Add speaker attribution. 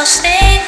Speaker 1: Meðvorvegurinn stay.